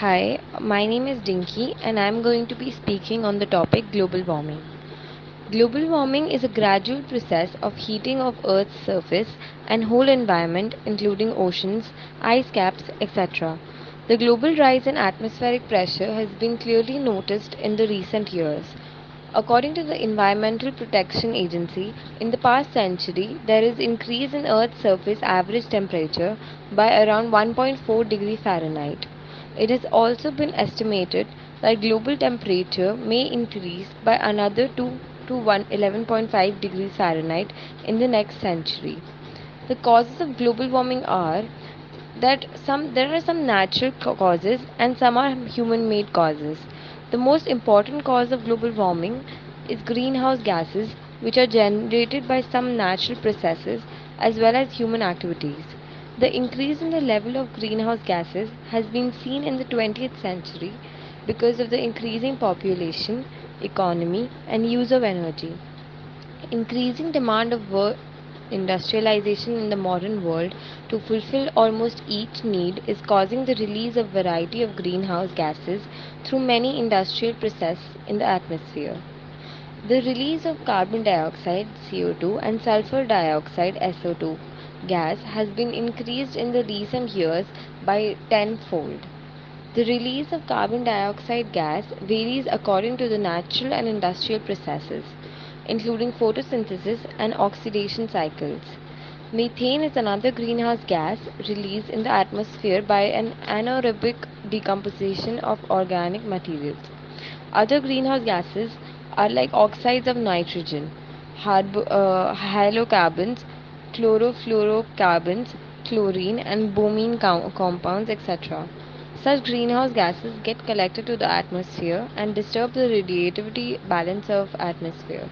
Hi, my name is Dinky and I'm going to be speaking on the topic global warming. Global warming is a gradual process of heating of Earth's surface and whole environment including oceans, ice caps, etc. The global rise in atmospheric pressure has been clearly noticed in the recent years. According to the Environmental Protection Agency, in the past century, there is increase in Earth's surface average temperature by around 1.4 degree Fahrenheit. It has also been estimated that global temperature may increase by another 2 to 11.5 degrees Fahrenheit in the next century. The causes of global warming are that some there are some natural causes and some are human made causes. The most important cause of global warming is greenhouse gases which are generated by some natural processes as well as human activities. The increase in the level of greenhouse gases has been seen in the 20th century because of the increasing population, economy and use of energy. Increasing demand of work industrialization in the modern world to fulfill almost each need is causing the release of variety of greenhouse gases through many industrial processes in the atmosphere. The release of carbon dioxide CO2 and sulfur dioxide SO2 gas has been increased in the recent years by tenfold. The release of carbon dioxide gas varies according to the natural and industrial processes including photosynthesis and oxidation cycles. Methane is another greenhouse gas released in the atmosphere by an anaerobic decomposition of organic materials. Other greenhouse gases are like oxides of nitrogen, uh, halocarbons, chlorofluorocarbons, chlorine and bromine com- compounds, etc. Such greenhouse gases get collected to the atmosphere and disturb the radiativity balance of atmosphere.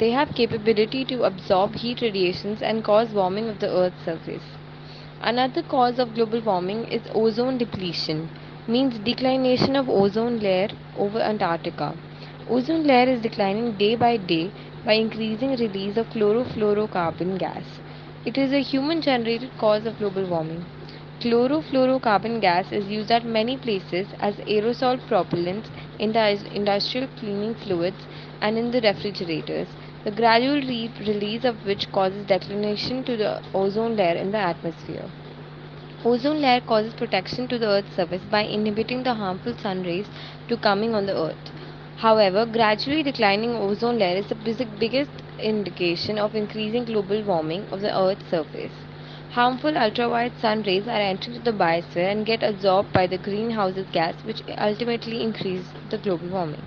They have capability to absorb heat radiations and cause warming of the earth's surface. Another cause of global warming is ozone depletion, means declination of ozone layer over Antarctica. Ozone layer is declining day by day by increasing release of chlorofluorocarbon gas. It is a human generated cause of global warming. Chlorofluorocarbon gas is used at many places as aerosol propellants in the industrial cleaning fluids and in the refrigerators the gradual re- release of which causes declination to the ozone layer in the atmosphere. Ozone layer causes protection to the Earth's surface by inhibiting the harmful sun rays to coming on the Earth. However, gradually declining ozone layer is the biggest indication of increasing global warming of the Earth's surface. Harmful ultraviolet sun rays are entering the biosphere and get absorbed by the greenhouse gas which ultimately increase the global warming.